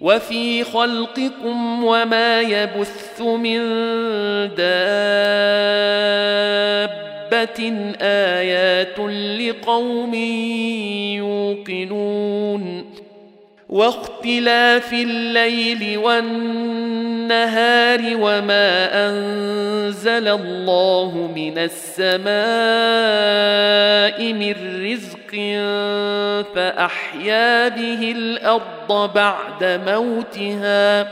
وفي خلقكم وما يبث من دابة آيات لقوم يوقنون واختلاف الليل والنهار وما أنزل الله من السماء من رزق فأحيا به الأرض بعد موتها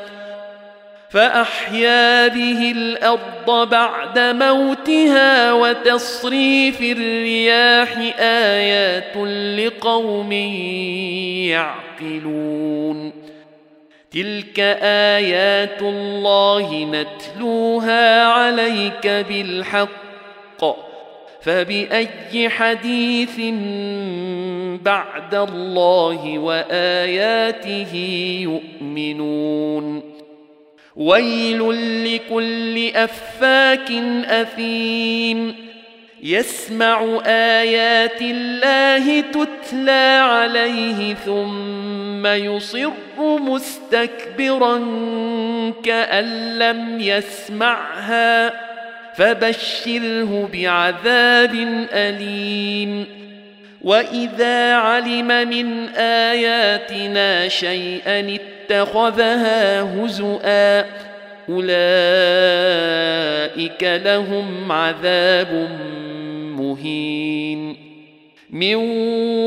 فأحيا به الأرض بعد موتها وتصريف الرياح آيات لقوم يعقلون. تلك آيات الله نتلوها عليك بالحق. فبأي حديث بعد الله وآياته يؤمنون. ويل لكل أفاك أثيم. يسمع آيات الله تتلى عليه ثم يصر مستكبرا كأن لم يسمعها. فبشره بعذاب أليم. وإذا علم من آياتنا شيئا اتخذها هزؤا. أولئك لهم عذاب مهين. من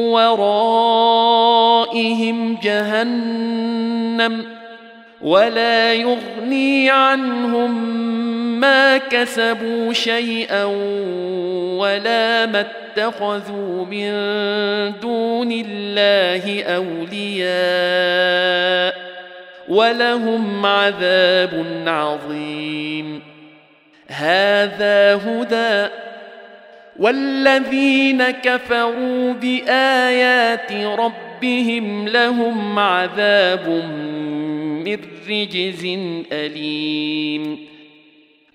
ورائهم جهنم. ولا يغني عنهم ما كسبوا شيئا ولا ما اتخذوا من دون الله أولياء. ولهم عذاب عظيم. هذا هدى. والذين كفروا بآيات ربهم لهم عذاب من رجز أليم.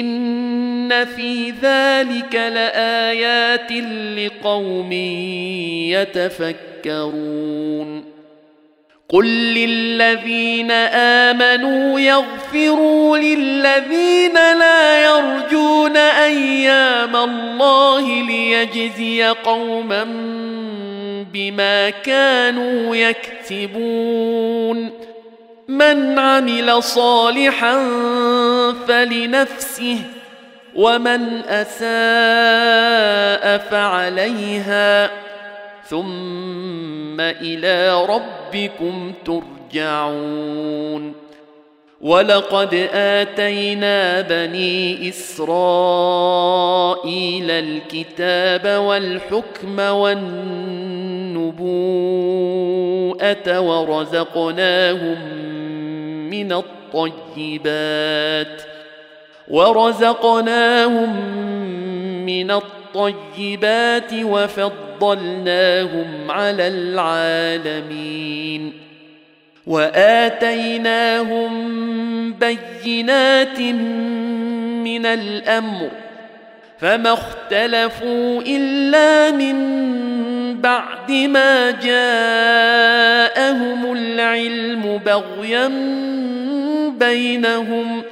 ان في ذلك لايات لقوم يتفكرون قل للذين امنوا يغفروا للذين لا يرجون أيام الله ليجزي قوما بما كانوا يكسبون من عمل صالحا فلنفسه ومن أساء فعليها. ثم إلى ربكم ترجعون. ولقد آتينا بني إسرائيل الكتاب والحكم والنبوءة ورزقناهم من الطيبات ورزقناهم من الطيبات وفضلناهم على العالمين وآتيناهم بينات من الأمر فما اختلفوا إلا من بعد ما جاءهم العلم بغيا بينهم.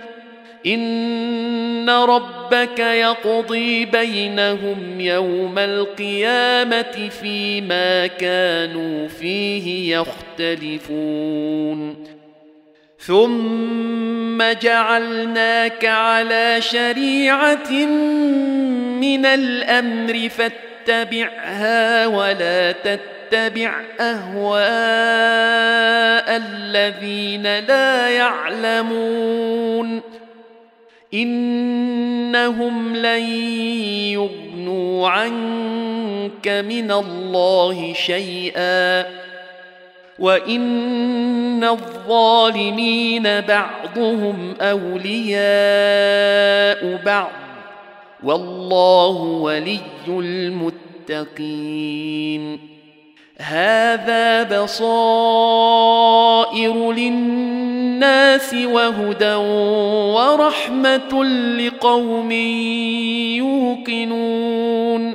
إن ربك يقضي بينهم يوم القيامة فيما كانوا فيه يختلفون. ثم جعلناك على شريعة من الأمر فاتبعها ولا تتبع أهواء الذين لا يعلمون. إنهم لن يغنوا عنك من الله شيئا. وإن الظالمين بعضهم أولياء بعض. والله ولي المتقين. هذا بصائر للناس وهدى ورحمة لقوم يوقنون.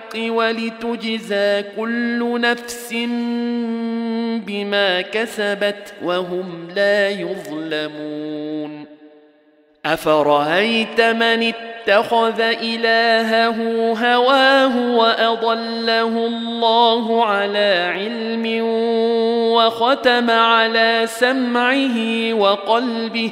ولتجزى كل نفس بما كسبت وهم لا يظلمون. أفرأيت من اتخذ إلهه هواه وأضله الله على علم وختم على سمعه وقلبه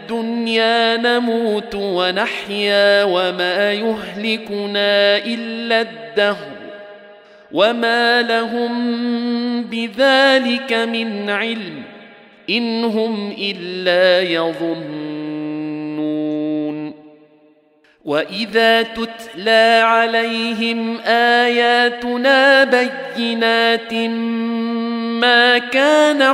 نموت ونحيا وما يهلكنا الا الدهر وما لهم بذلك من علم ان هم الا يظنون واذا تتلى عليهم اياتنا بينات ما كان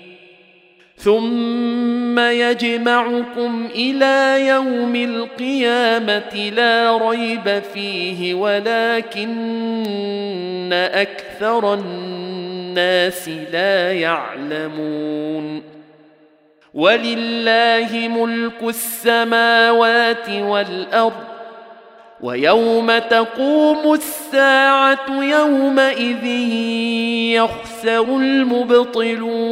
ثم يجمعكم إلى يوم القيامة لا ريب فيه ولكن أكثر الناس لا يعلمون. ولله ملك السماوات والأرض ويوم تقوم الساعة يومئذ يخسر المبطلون.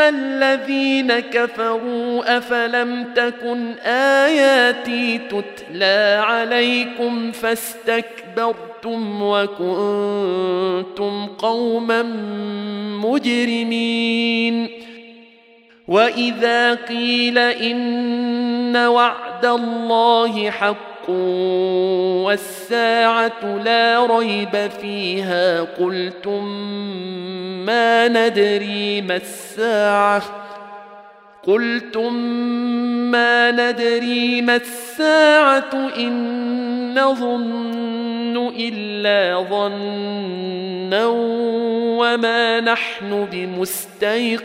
الذين كفروا افلم تكن اياتي تتلى عليكم فاستكبرتم وكنتم قوما مجرمين واذا قيل ان وعد الله حق والساعة لا ريب فيها. قلتم ما ندري ما الساعة؟ قلتم ما ندري ما الساعة إن نظن إلا ظنا وما نحن بمستيقنين.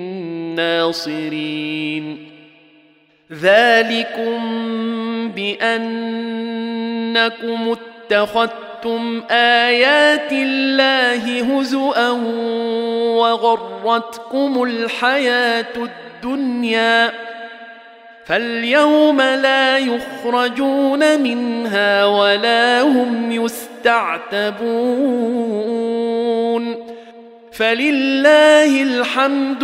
ناصرين ذلكم بأنكم اتخذتم آيات الله هزؤا وغرتكم الحياة الدنيا. فاليوم لا يخرجون منها ولا هم يستعتبون. فلله الحمد